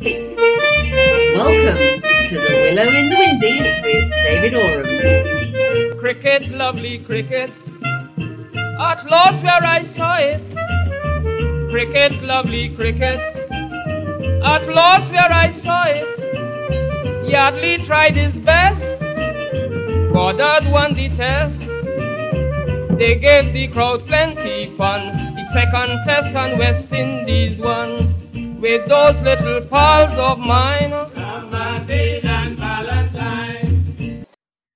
Welcome to the Willow in the Windies with David Oram. Cricket, lovely cricket. At last where I saw it. Cricket, lovely cricket. At last where I saw it. Yardley tried his best. Goddard won the test. They gave the crowd plenty fun. The second test on West Indies won. With those little pals of mine.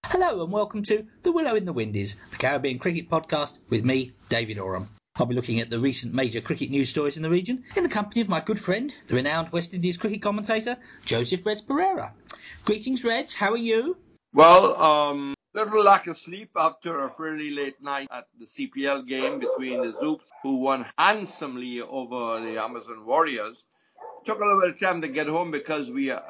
Hello and welcome to The Willow in the Windies, the Caribbean cricket podcast with me, David Oram. I'll be looking at the recent major cricket news stories in the region in the company of my good friend, the renowned West Indies cricket commentator, Joseph Reds Pereira. Greetings, Reds. How are you? Well, um, little lack of sleep after a fairly late night at the CPL game between the Zouks, who won handsomely over the Amazon Warriors. Took a little bit of time to get home because we uh,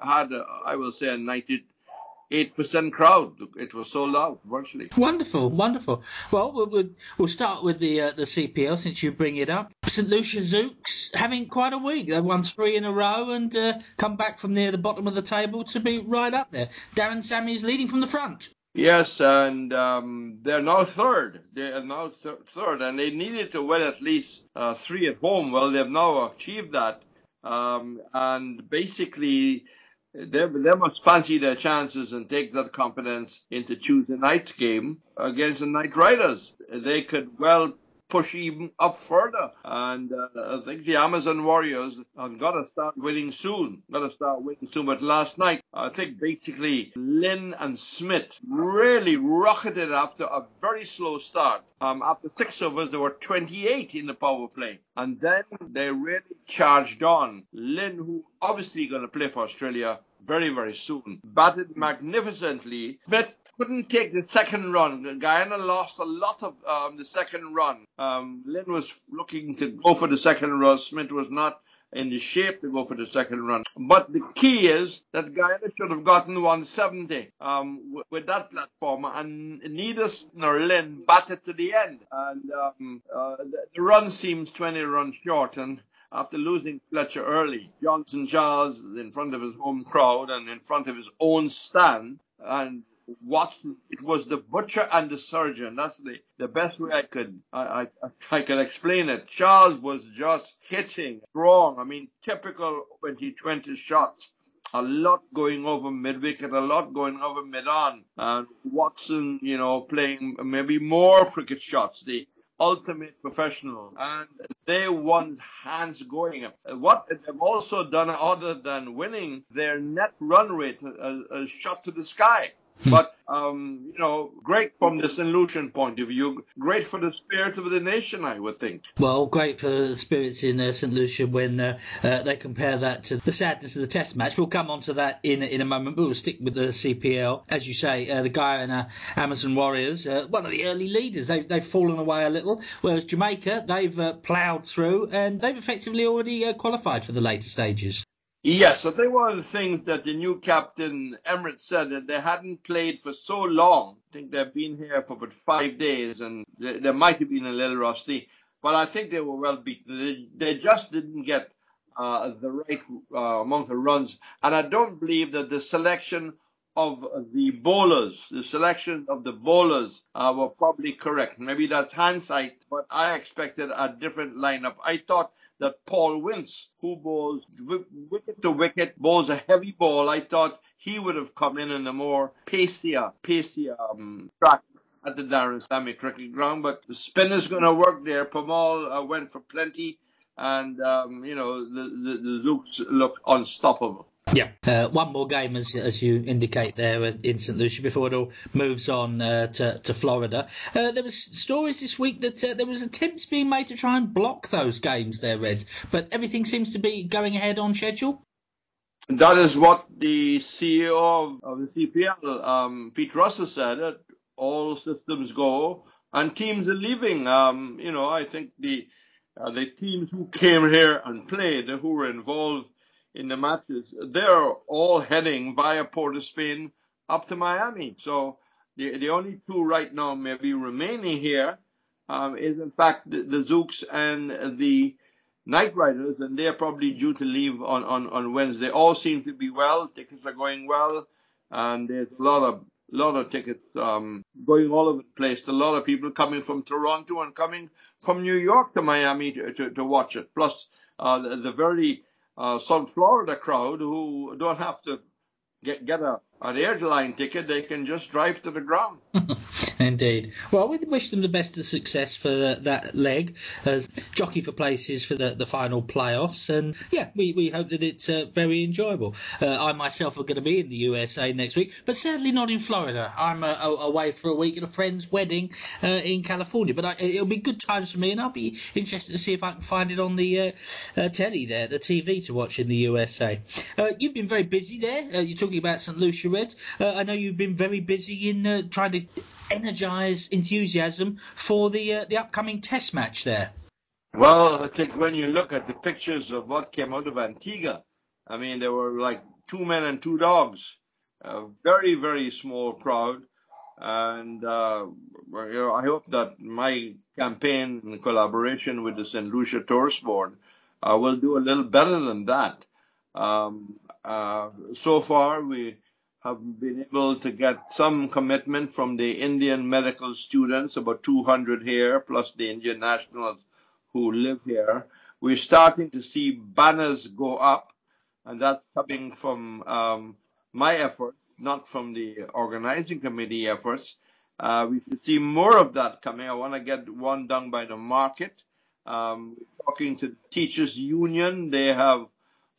had, uh, I will say, a 98% crowd. It was so loud, virtually. Wonderful, wonderful. Well, we'll, we'll, start with the uh, the CPL since you bring it up. St Lucia Zouks having quite a week. They've won three in a row and uh, come back from near the bottom of the table to be right up there. Darren Sammy is leading from the front. Yes, and um, they're now third. They are now th- third, and they needed to win at least uh, three at home. Well, they've now achieved that, um, and basically, they, they must fancy their chances and take that confidence into Tuesday night's game against the Knight Riders. They could well push even up further. And uh, I think the Amazon Warriors have got to start winning soon. Got to start winning soon. But last night, I think basically Lynn and Smith really rocketed after a very slow start. Um, after six overs, there were 28 in the power play. And then they really charged on. Lynn, who obviously going to play for Australia very, very soon, batted magnificently. Smith couldn't take the second run. Guyana lost a lot of um, the second run. Um, Lynn was looking to go for the second run. Smith was not in the shape to go for the second run. But the key is that Guyana should have gotten 170 um, w- with that platform, and neither nor Lynn batted to the end. And um, uh, the, the run seems 20 runs short, and after losing Fletcher early, Johnson Charles in front of his home crowd and in front of his own stand, and Watson, it was the butcher and the surgeon. That's the, the best way I could I, I I can explain it. Charles was just hitting strong. I mean, typical 2020 shots. A lot going over mid wicket, a lot going over mid on. And Watson, you know, playing maybe more cricket shots. The ultimate professional. And they want hands going. What they've also done other than winning, their net run rate has, has shot to the sky. But, um, you know, great from the St. Lucian point of view. Great for the spirit of the nation, I would think. Well, great for the spirits in uh, St Lucia when uh, uh, they compare that to the sadness of the Test match. We'll come on to that in in a moment, but we'll stick with the CPL. As you say, uh, the Guyana Amazon Warriors, uh, one of the early leaders, they've, they've fallen away a little, whereas Jamaica, they've uh, ploughed through and they've effectively already uh, qualified for the later stages. Yes, I think one of the things that the new captain Emrit said that they hadn't played for so long. I think they've been here for about five days, and they, they might have been a little rusty, but I think they were well beaten. They, they just didn't get uh, the right uh, amount of runs, and I don't believe that the selection of the bowlers, the selection of the bowlers uh, were probably correct. Maybe that's hindsight, but I expected a different lineup. I thought that Paul Wince, who bowls wi- wicket to wicket, bowls a heavy ball, I thought he would have come in in a more pacier, pacier um, track at the Darren Sammy cricket ground. But the spin is going to work there. Permaul uh, went for plenty, and um, you know the the, the Zouks look unstoppable. Yeah. Uh, one more game, as as you indicate there in St Lucia, before it all moves on uh, to to Florida. Uh, there was stories this week that uh, there was attempts being made to try and block those games there, Reds, but everything seems to be going ahead on schedule. That is what the CEO of, of the CPL, um, Pete Russell, said. That all systems go, and teams are leaving. Um, you know, I think the uh, the teams who came here and played, who were involved in the matches, they're all heading via Port of Spain up to Miami. So the the only two right now maybe remaining here um, is in fact the, the Zouks and the Knight Riders, and they're probably due to leave on, on, on Wednesday. All seem to be well. Tickets are going well, and there's a lot of lot of tickets um, going all over the place. A lot of people coming from Toronto and coming from New York to Miami to, to, to watch it. Plus uh, the, the very uh, South Florida crowd who don't have to get get a an airline ticket, they can just drive to the ground. Indeed. Well, we wish them the best of success for the, that leg as jockey for places for the, the final playoffs. And yeah, we, we hope that it's uh, very enjoyable. Uh, I myself are going to be in the USA next week, but sadly not in Florida. I'm uh, away for a week at a friend's wedding uh, in California. But I, it'll be good times for me, and I'll be interested to see if I can find it on the uh, uh, telly there, the TV to watch in the USA. you've been very busy there. you're talking about St. Lucia Uh, I know you've been very busy in uh, trying to energise enthusiasm for the uh, the upcoming Test match there. Well, I think when you look at the pictures of what came out of Antigua, I mean, there were like two men and two dogs, a very very small crowd, and uh, you know, I hope that my campaign in collaboration with the St. Lucia Tourist Board uh, will do a little better than that. Um, uh, so far, we have been able to get some commitment from the Indian medical students, about 200 here, plus the Indian nationals who live here. We're starting to see banners go up, and that's coming from um, my effort, not from the organizing committee efforts. Uh, we should see more of that coming. I want to get one done by the market. Um, talking to the teachers union, they have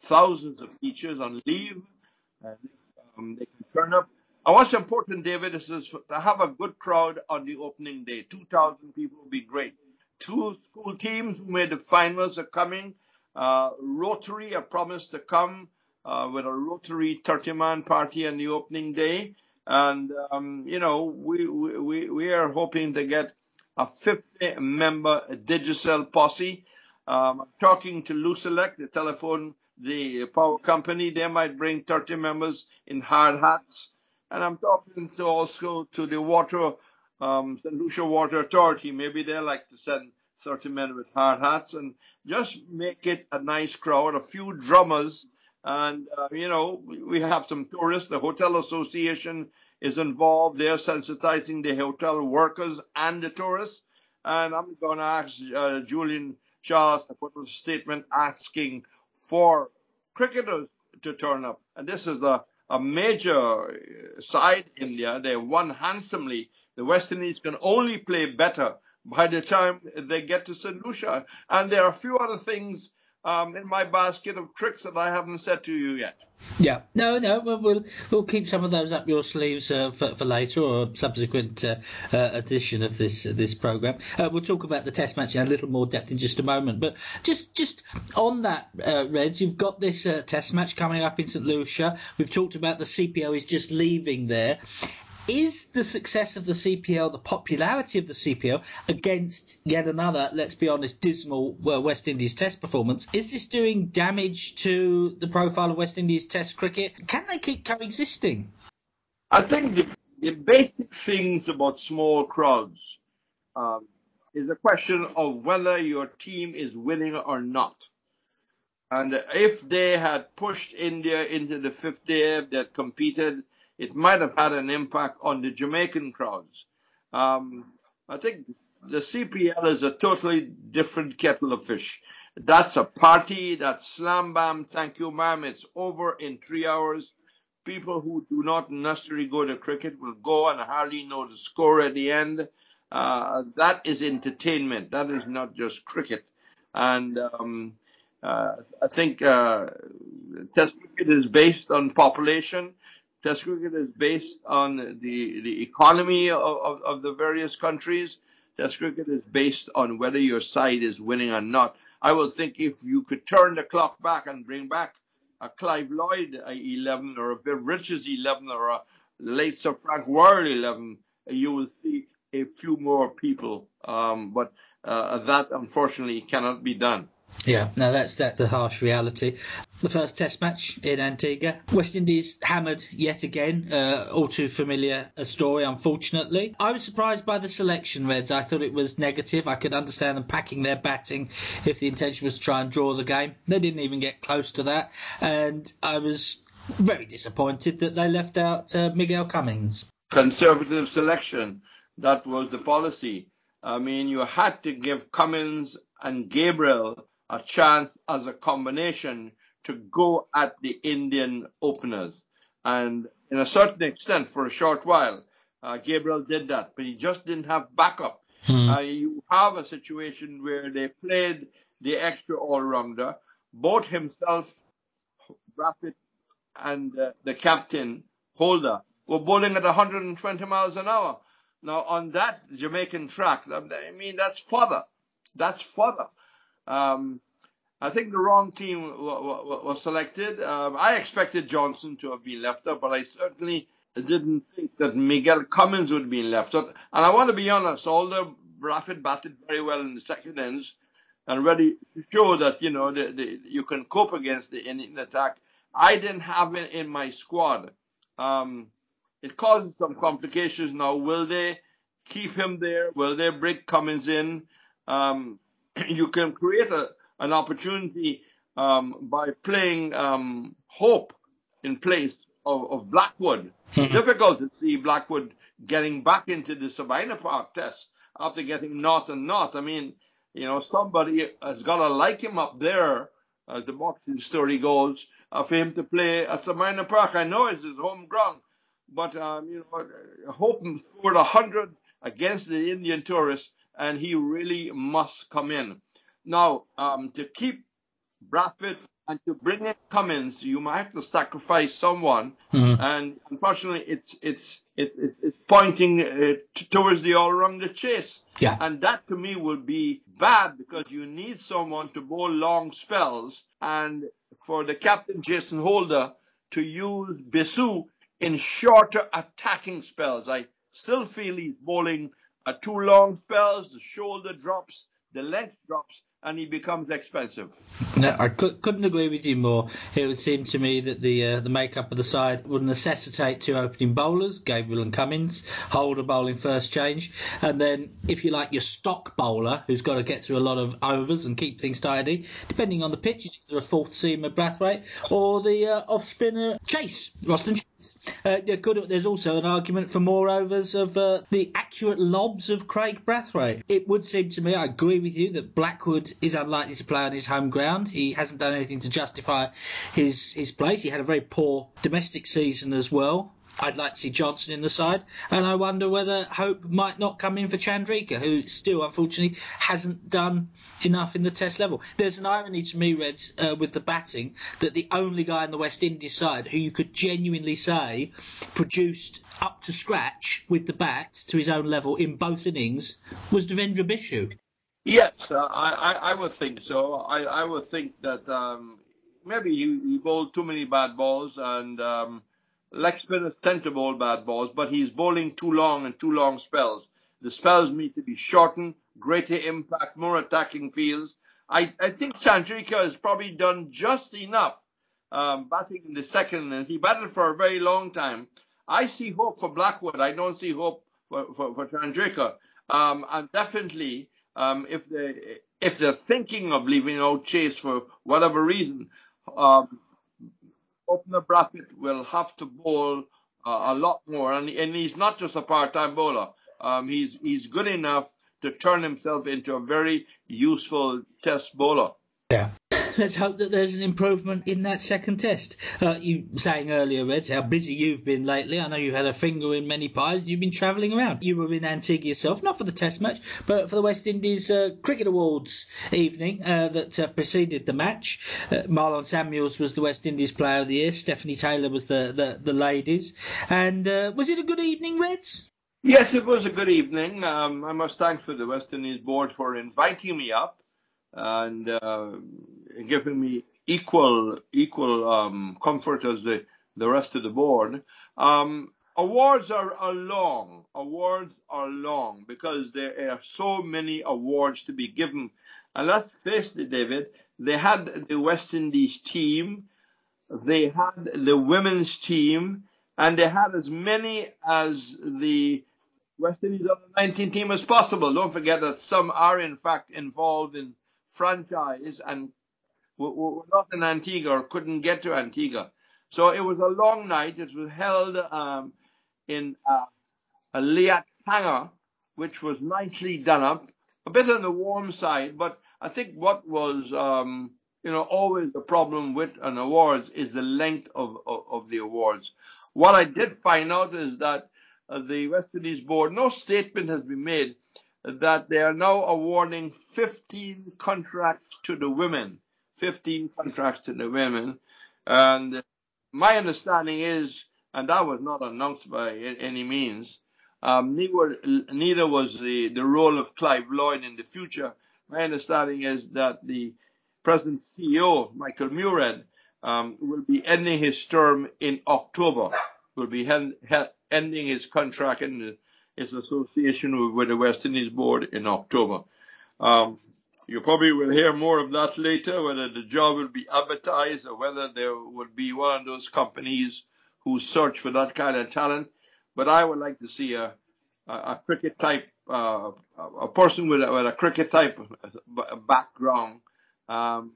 thousands of teachers on leave. Uh, um, they can turn up. And what's important, David, is, to have a good crowd on the opening day. 2,000 people would be great. Two school teams who made the finals are coming. Uh, Rotary are promised to come uh, with a Rotary 30-man party on the opening day. And, um, you know, we, we, we are hoping to get a 50 member Digicel posse. Um, talking to Lucelec, the telephone the power company, they might bring 30 members in hard hats. And I'm talking to also to the water, um, St. Lucia Water Authority. Maybe they like to send 30 men with hard hats and just make it a nice crowd, a few drummers. And, uh, you know, we have some tourists. The Hotel Association is involved. They're sensitizing the hotel workers and the tourists. And I'm going to ask uh, Julian Charles to put a statement asking for cricketers to turn up. And this is the, a major side India. They won handsomely. The West Indies can only play better by the time they get to St. Lucia. And there are a few other things um, in my basket of tricks that I haven't said to you yet. Yeah, no, no, we'll we'll keep some of those up your sleeves uh, for, for later or a subsequent uh, uh, edition of this uh, this program. Uh, we'll talk about the test match in a little more depth in just a moment. But just just on that, uh, Reds, you've got this test match coming up in St Lucia. We've talked about the CPL is just leaving there is the success of the CPL, the popularity of the CPL against yet another, let's be honest, dismal West Indies Test performance, is this doing damage to the profile of West Indies Test cricket? Can they keep coexisting? I think the, the basic things about small crowds um, is a question of whether your team is winning or not. And if they had pushed India into the fifth day, had competed it might have had an impact on the Jamaican crowds. Um, I think the CPL is a totally different kettle of fish. That's a party, that's slam bam, thank you ma'am, it's over in three hours. People who do not necessarily go to cricket will go and hardly know the score at the end. Uh, that is entertainment. That is not just cricket. And um, uh, I think uh, Test cricket is based on population. Test cricket is based on the, the economy of, of, of the various countries. Test cricket is based on whether your side is winning or not. I will think if you could turn the clock back and bring back a Clive Lloyd 11 or a Viv Richards 11 or a late Sir Frank Worrell 11, you will see a few more people. Um, but uh, that unfortunately cannot be done. Yeah, no, that's that's the harsh reality. The first Test match in Antigua, West Indies hammered yet again. Uh, all too familiar a story, unfortunately. I was surprised by the selection, Reds. I thought it was negative. I could understand them packing their batting if the intention was to try and draw the game. They didn't even get close to that, and I was very disappointed that they left out uh, Miguel Cummins. Conservative selection. That was the policy. I mean, you had to give Cummins and Gabriel a chance as a combination to go at the Indian openers. And in a certain extent, for a short while, uh, Gabriel did that, but he just didn't have backup. Hmm. Uh, you have a situation where they played the extra all-rounder, both himself, Rapid, and uh, the captain, Holder, were bowling at 120 miles an hour. Now, on that Jamaican track, I mean, that's fodder. That's fodder. Um, I think the wrong team w- w- was selected. Um, I expected Johnson to have been left out, but I certainly didn't think that Miguel Cummins would be left out. And I want to be honest, although Raffet batted very well in the second innings and ready to show that, you know, the, the, you can cope against the Indian attack, I didn't have it in my squad. Um, it causes some complications now. Will they keep him there? Will they bring Cummins in? Um, you can create a, an opportunity um, by playing um, Hope in place of, of Blackwood. Difficult to see Blackwood getting back into the Sabina Park test after getting north and north. I mean, you know, somebody has got to like him up there, as the boxing story goes, uh, for him to play at Sabina Park. I know it's his home ground, but um, you know, Hope scored a hundred against the Indian tourists, and he really must come in. Now, um, to keep Brathwaite and to bring in Cummins, you might have to sacrifice someone, and unfortunately, it's it's it's, it's pointing uh, t- towards the all-rounder chase, Yeah. and that to me would be bad because you need someone to bowl long spells, and for the captain Jason Holder to use Bishoo in shorter attacking spells. I still feel he's bowling uh, two long spells, the shoulder drops, the length drops, and he becomes expensive. No, I could, couldn't agree with you more. It would seem to me that the uh, the makeup of the side would necessitate two opening bowlers, Gabriel and Cummins, Holder bowling first change, and then if you like your stock bowler who's got to get through a lot of overs and keep things tidy, depending on the pitch, either a fourth seamer Brathwaite or the uh, off spinner Chase, Roston Uh, could, there's also an argument for more overs of uh, the accurate lobs of Kraigg Brathwaite. It would seem to me, I agree with you, that Blackwood is unlikely to play on his home ground. He hasn't done anything to justify his his place. He had a very poor domestic season as well. I'd like to see Johnson in the side, and I wonder whether Hope might not come in for Chandrika, who still, unfortunately, hasn't done enough in the Test level. There's an irony to me, Reds, uh, with the batting, that the only guy in the West Indies side who you could genuinely say produced up to scratch with the bat to his own level in both innings was Devendra Bishoo. Yes, uh, I, I would think so. I, I would think that um, maybe he, he bowled too many bad balls, and um, leg spinners tend to bowl bad balls, but he's bowling too long and too long spells. The spells need to be shortened, greater impact, more attacking fields. I, I think Chandrika has probably done just enough um, batting in the second innings. He batted for a very long time. I see hope for Blackwood. I don't see hope for, for, for Chandrika. Um, and definitely, um, if they if they're thinking of leaving out Chase for whatever reason, um, opener Brackett will have to bowl uh, a lot more, and, and he's not just a part-time bowler. Um, he's he's good enough to turn himself into a very useful Test bowler. Yeah. Let's hope that there's an improvement in that second test. Uh, you saying earlier, Reds, how busy you've been lately. I know you've had a finger in many pies. You've been travelling around. You were in Antigua yourself, not for the test match, but for the West Indies uh, Cricket Awards evening uh, that uh, preceded the match. Uh, Marlon Samuels was the West Indies Player of the Year. Stafanie Taylor was the, the, the ladies. And uh, was it a good evening, Reds? Yes, it was a good evening. Um, I must thank for the West Indies board for inviting me up and giving me equal equal um, comfort as the, the rest of the board. Um, awards are, are long. Awards are long because there are so many awards to be given. And let's face it, David, they had the West Indies team, they had the women's team, and they had as many as the West Indies under 19 team as possible. Don't forget that some are in fact involved in franchise and were not in Antigua or couldn't get to Antigua. So it was a long night. It was held um, in uh, a Liat hangar, which was nicely done up, a bit on the warm side. But I think what was, um, you know, always the problem with an awards is the length of, of, of the awards. What I did find out is that uh, the West Indies board, no statement has been made that they are now awarding 15 contracts to the women. 15 contracts to the women. And my understanding is, and that was not announced by any means, um, neither, was the, the role of Clive Lloyd in the future. My understanding is that the present CEO, Michael Muirhead, um, will be ending his term in October. Will be he- he- ending his contract in his association with, with, the West Indies board in October. Um, you probably will hear more of that later, whether the job will be advertised or whether there will be one of those companies who search for that kind of talent. But I would like to see a, a, a cricket type, uh, a person with a, with a cricket type background. Um,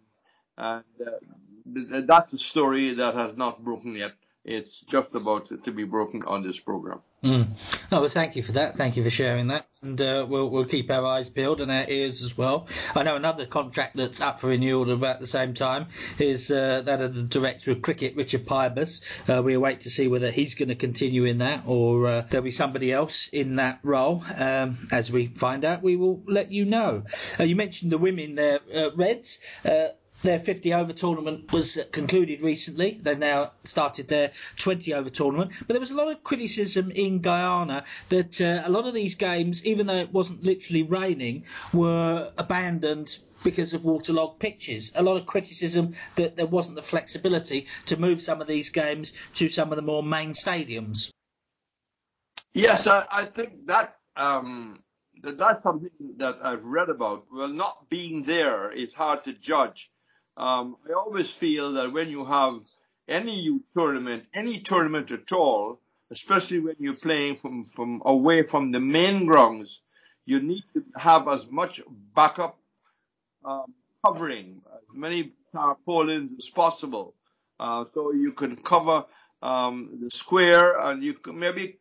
and uh, that's a story that has not broken yet. It's just about to be broken on this program. Mm. Oh, well, thank you for that. Thank you for sharing that. And uh, we'll, we'll keep our eyes peeled and our ears as well. I know another contract that's up for renewal at about the same time is uh, that of the Director of Cricket, Richard Pybus. Uh, we await to see whether he's going to continue in that or uh, there'll be somebody else in that role. Um, as we find out, we will let you know. Uh, you mentioned the women there, uh, Reds their 50 over tournament was concluded recently. They've now started their 20 over tournament. But there was a lot of criticism in Guyana that uh, a lot of these games, even though it wasn't literally raining, were abandoned because of waterlogged pitches. A lot of criticism that there wasn't the flexibility to move some of these games to some of the more main stadiums. Yes, I, I think that um, that that's something that I've read about. Well, not being there, it's hard to judge. Um, I always feel that when you have any youth tournament, any tournament at all, especially when you're playing from, from away from the main grounds, you need to have as much backup um, covering, as many tarpaulins as possible, uh, so you can cover um, the square and you can maybe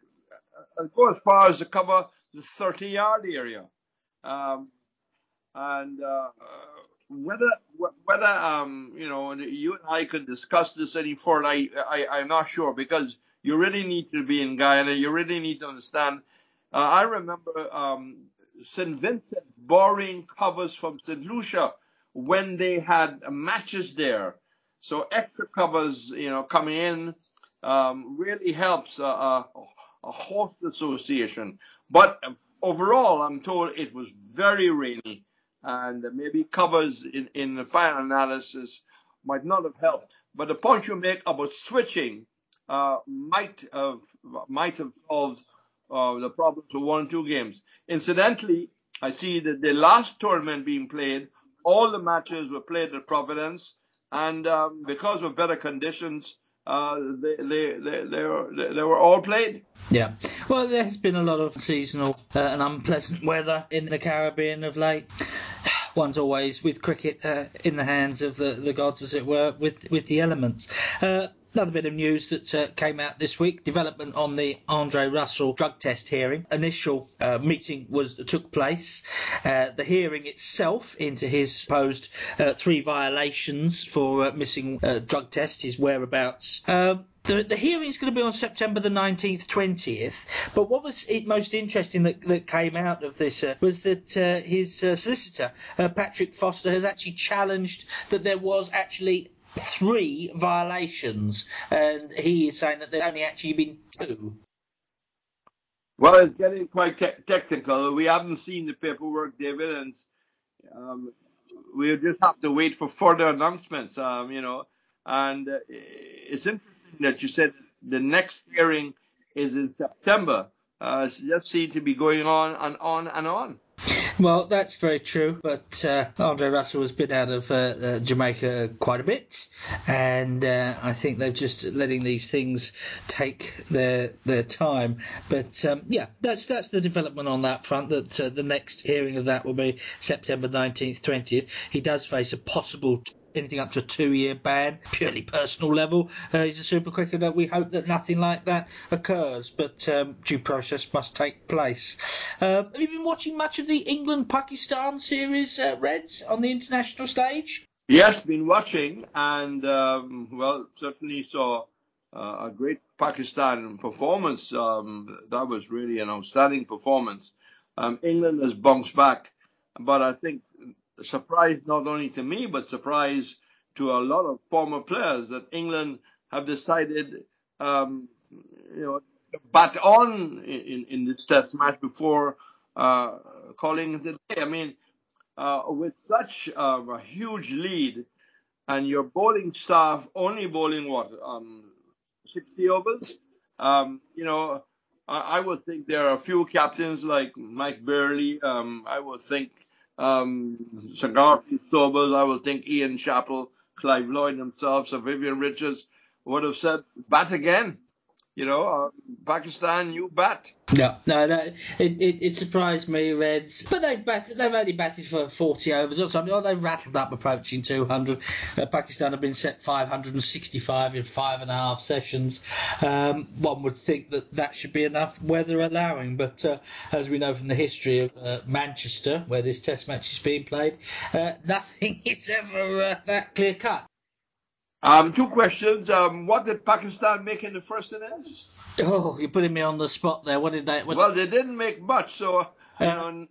uh, go as far as to cover the 30 yard area. Um, and uh, whether whether um you know you and I could discuss this any further, I, I I'm not sure because you really need to be in Guyana. You really need to understand. Uh, I remember um, St. Vincent borrowing covers from St. Lucia when they had matches there. So extra covers, you know, coming in um, really helps a, a, a host association. But overall, I'm told it was very rainy and maybe covers in, in the final analysis might not have helped. But the point you make about switching uh, might have might have solved uh, the problems of one or two games. Incidentally, I see that the last tournament being played, all the matches were played at Providence, and um, because of better conditions, uh, they, they, they, they, were, they were all played. Yeah. Well, there has been a lot of seasonal uh, and unpleasant weather in the Caribbean of late one's always with cricket uh, in the hands of the, the gods, as it were, with with the elements. Uh, Another bit of news that uh, came out this week: development on the Andre Russell drug test hearing. Initial uh, meeting was took place. Uh, the hearing itself into his supposed uh, three violations for uh, missing uh, drug tests, his whereabouts. Um, the, the hearing is going to be on September the 19th, 20th. But what was most interesting that, that came out of this uh, was that uh, his uh, solicitor, uh, Patrick Foster, has actually challenged that there was actually three violations, and he is saying that there's only actually been two. Well, it's getting quite te- technical. We haven't seen the paperwork, David, and um, we'll just have to wait for further announcements. Um, you know, and uh, it's interesting that you said the next hearing is in September. Uh, it just seems to be going on and on and on. Well, that's very true, but uh, Andre Russell has been out of uh, uh, Jamaica quite a bit, and uh, I think they're just letting these things take their their time. But um, yeah, that's that's the development on that front. That uh, the next hearing of that will be September nineteenth, twentieth. He does face a possible anything up to a two-year ban, purely personal level. Uh, he's a super cricketer. We hope that nothing like that occurs, but um, due process must take place. Uh, have you been watching much of the England-Pakistan series, uh, Reds, on the international stage? Yes, been watching, and um, well, certainly saw uh, a great Pakistan performance. Um, that was really an outstanding performance. Um, England has bounced back, but I think surprise not only to me, but surprise to a lot of former players that England have decided, um, you know, bat on in, in this test match before uh, calling it a day. I mean, uh, with such uh, a huge lead and your bowling staff only bowling what, um, 60 overs? Um, you know, I, I, would think there are a few captains like Mike Brearley. Um, I would think um, Garfield Sobers, I would think Ian Chappell, Clive Lloyd himself, Sir Vivian Richards would have said, bat again. You know, uh, Pakistan, you bat. No, no, that it, it, it, surprised me, Reds. But they've batted, they've only batted for 40 overs or something. Oh, they've rattled up approaching 200. Uh, Pakistan have been set 565 in five and a half sessions. Um, one would think that that should be enough, weather allowing. But uh, as we know from the history of uh, Manchester, where this Test match is being played, uh, nothing is ever uh, that clear cut. Um, two questions. Um, what did Pakistan make in the first innings? Oh, you're putting me on the spot there. What did they? What... Well, they didn't make much, so you know,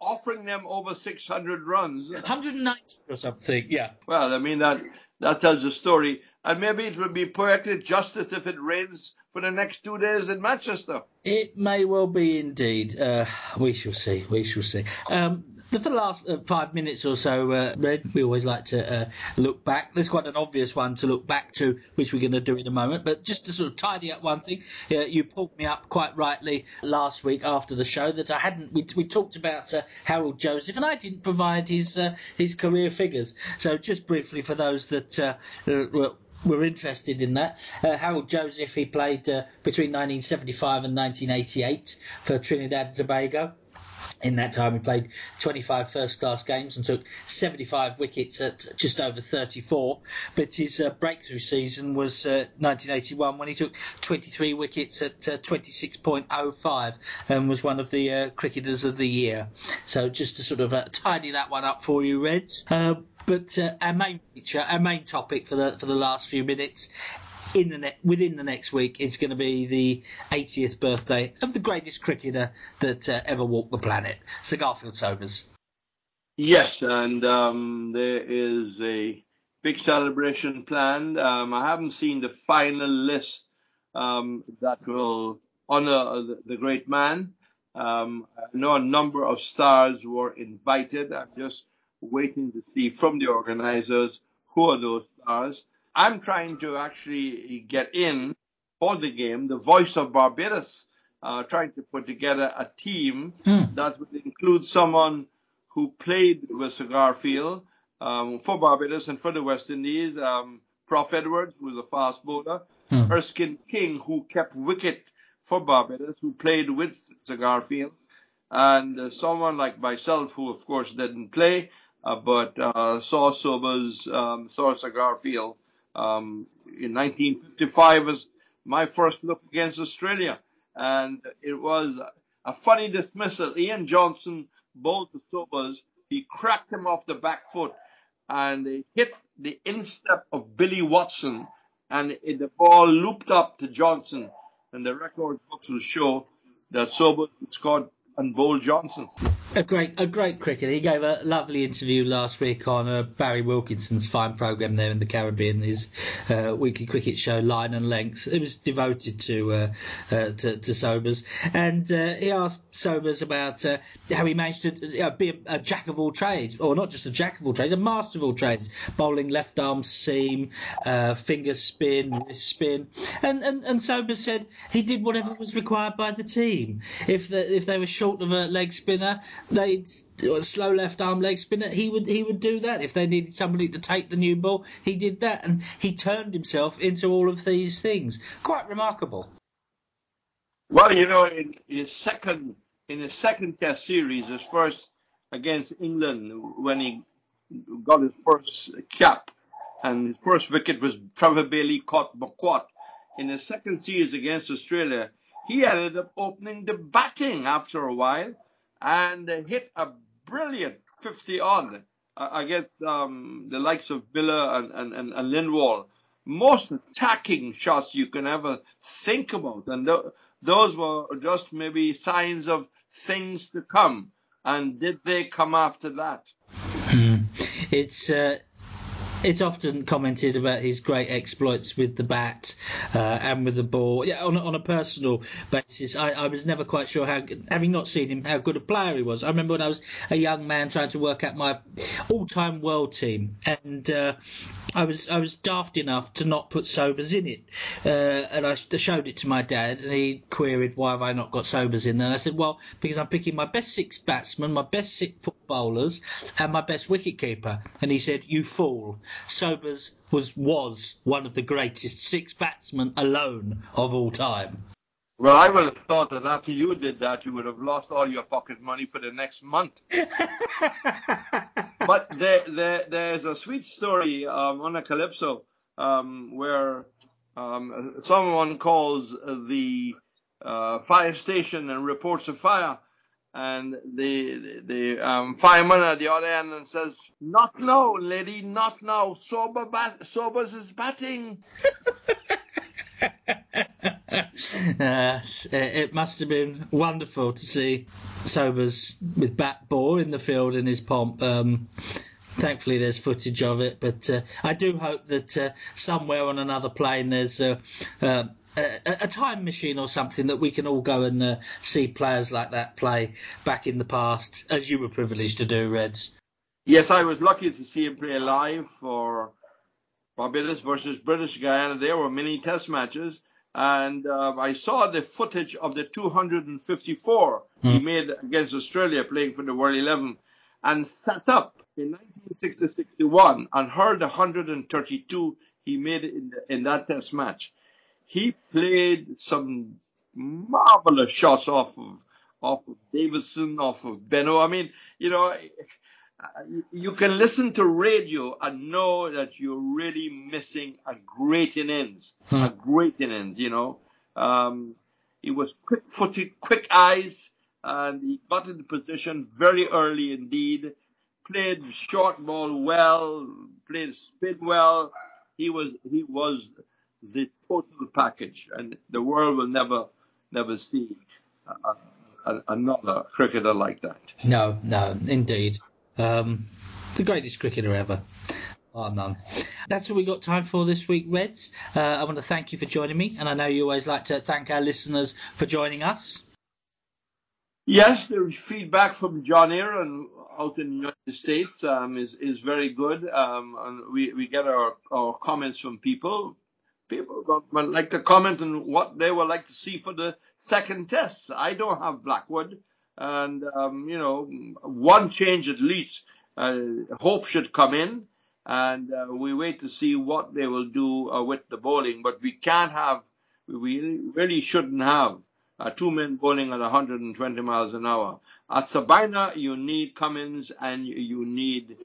offering them over 600 runs. 190 or something. Yeah. Well, I mean that that tells a story, and maybe it would be poetic justice if it rains for the next two days in Manchester. It may well be indeed. Uh, we shall see. We shall see. Um, for the last uh, five minutes or so, uh, Red, we always like to uh, look back. There's quite an obvious one to look back to, which we're going to do in a moment. But just to sort of tidy up one thing, uh, you pulled me up quite rightly last week after the show that I hadn't. We, we talked about uh, Harold Joseph, and I didn't provide his his career figures. So just briefly for those that were were interested in that. Harold Joseph, he played uh, between 1975 and 1988 for Trinidad and Tobago. In that time, he played 25 first class games and took 75 wickets at just over 34. But his uh, breakthrough season was uh, 1981 when he took 23 wickets at uh, 26.05 and was one of the uh, cricketers of the year. So just to sort of uh, tidy that one up for you, Reds. Uh, but our main feature, our main topic for the for the last few minutes in the ne- within the next week, it's going to be the 80th birthday of the greatest cricketer that uh, ever walked the planet, Sir Garfield Sobers. Yes, and um, there is a big celebration planned. Um, I haven't seen the final list um, that will honor the, great man. Um, I know a number of stars were invited. I'm just waiting to see from the organizers who are those stars. I'm trying to actually get in for the game, the voice of Barbados, uh, trying to put together a team mm. that would include someone who played with Sir Garfield um, for Barbados and for the West Indies, um, Prof Edwards, who was a fast bowler, mm. Erskine King, who kept wicket for Barbados, who played with Sir Garfield, and uh, someone like myself, who of course didn't play, uh, but uh, saw Sobers, um, saw Sir Garfield um, in 1955 was my first look against Australia, and it was a funny dismissal. Ian Johnson bowled the Sobers. He cracked him off the back foot, and he hit the instep of Billy Watson, and it, the ball looped up to Johnson, and the record books will show that Sobers scored and bowled Johnson a great a great cricketer. He gave a lovely interview last week on uh, Barry Wilkinson's fine program there in the Caribbean, his uh, weekly cricket show Line and Length. It was devoted to uh, uh to, to, Sobers, and uh, he asked Sobers about uh, how he managed to be a, a, jack of all trades, or not just a jack of all trades, a master of all trades, bowling left arm seam, finger spin, wrist spin, and, and and Sobers said he did whatever was required by the team. If the, if they were short of a leg spinner they slow left arm leg spinner, he would he would do that if they needed somebody to take the new ball. He did that, and he turned himself into all of these things. Quite remarkable. Well, you know, in his second in his second Test series, his first against England, when he got his first cap, and his first wicket was Trevor Bailey caught McWatt. In his second series against Australia, he ended up opening the batting after a while and hit a brilliant 50 odd against um, the likes of Miller and, and, and, and Lindwall. Most attacking shots you can ever think about. And th- those were just maybe signs of things to come. And did they come after that? Hmm. It's uh, it's often commented about his great exploits with the bat uh, and with the ball. Yeah, on, on a personal basis, I, I, was never quite sure how, having not seen him, how good a player he was. I remember when I was a young man trying to work out my all-time world team, and uh, I was I was daft enough to not put Sobers in it, uh, and I showed it to my dad, and he queried why have I not got Sobers in there. And I said, well, because I'm picking my best six batsmen, my best six bowlers, and my best wicketkeeper. And he said, you fool. Sobers was was one of the greatest six batsmen alone of all time. Well, I would have thought that after you did that, you would have lost all your pocket money for the next month. but there, there, there's a sweet story um, on a calypso um, where um, someone calls the uh, fire station and reports a fire, and the the um, fireman at the other end and says, "Not now, lady, not now. Sober bat- Sobers is batting." uh, it must have been wonderful to see Sobers with bat ball in the field in his pomp. Um, thankfully, there's footage of it, but uh, I do hope that uh, somewhere on another plane there's uh, uh, a, a, time machine or something that we can all go and uh, see players like that play back in the past, as you were privileged to do, Reds. Yes, I was lucky to see him play live for Barbados versus British Guyana. There were many test matches, and uh, I saw the footage of the 254 mm. he hmm. made against Australia playing for the World 11 and sat up in 1960-61 and heard the 132 he made in, the, in that test match he played some marvelous shots off of off of Davidson, off of Benaud. I mean, you know, you can listen to radio and know that you're really missing a great innings, hmm. a great innings. You know, um, he was quick-footed, quick eyes, and he got into position very early indeed. Played short ball well, played spin well. He was he was the total package, and the world will never, never see uh, another cricketer like that. No, no, indeed. Um, the greatest cricketer ever. Oh, none. That's all we got time for this week, Reds. Uh, I want to thank you for joining me, and I know you always like to thank our listeners for joining us. Yes, the feedback from John Aaron out in the United States um, is is very good. Um, and we we get our, our comments from people people would like to comment on what they would like to see for the second test. I don't have Blackwood, and um, you know, one change at least. Uh, hope should come in, and uh, we wait to see what they will do uh, with the bowling. But we can't have, we really shouldn't have two men bowling at 120 miles an hour. At Sabina, you need Cummins and you need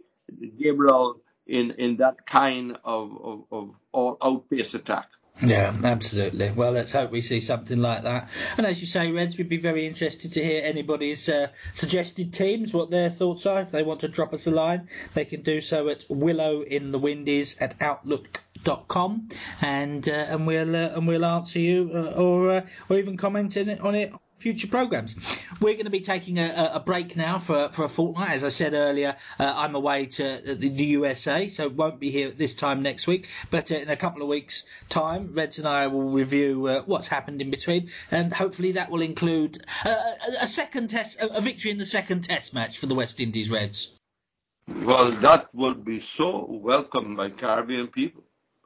Gabriel in in that kind of of, of all out attack. Yeah, absolutely. Well, let's hope we see something like that. And as you say, Reds, we'd be very interested to hear anybody's uh, suggested teams, what their thoughts are. If they want to drop us a line, they can do so at willowinthewindies at outlook.com, and uh, and we'll uh, and we'll answer you uh, or uh, or even comment on it future programs. We're going to be taking a, a, break now for, for a fortnight. As I said earlier, uh, I'm away to the, the, USA, so won't be here this time next week. But uh, in a couple of weeks' time, Reds and I will review uh, what's happened in between, and hopefully that will include uh, a, second test, a, victory in the second test match for the West Indies Reds. Well, that will be so welcome by Caribbean people.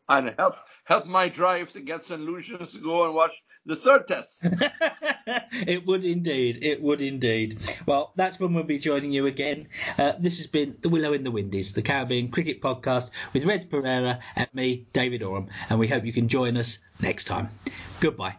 and help help my drive to get St. Lucians to go and watch the third test. it would indeed. It would indeed. Well, that's when we'll be joining you again. Uh, this has been The Willow in the Windies, the Caribbean Cricket Podcast with Reds Pereira and me, David Oram, and we hope you can join us next time. Goodbye.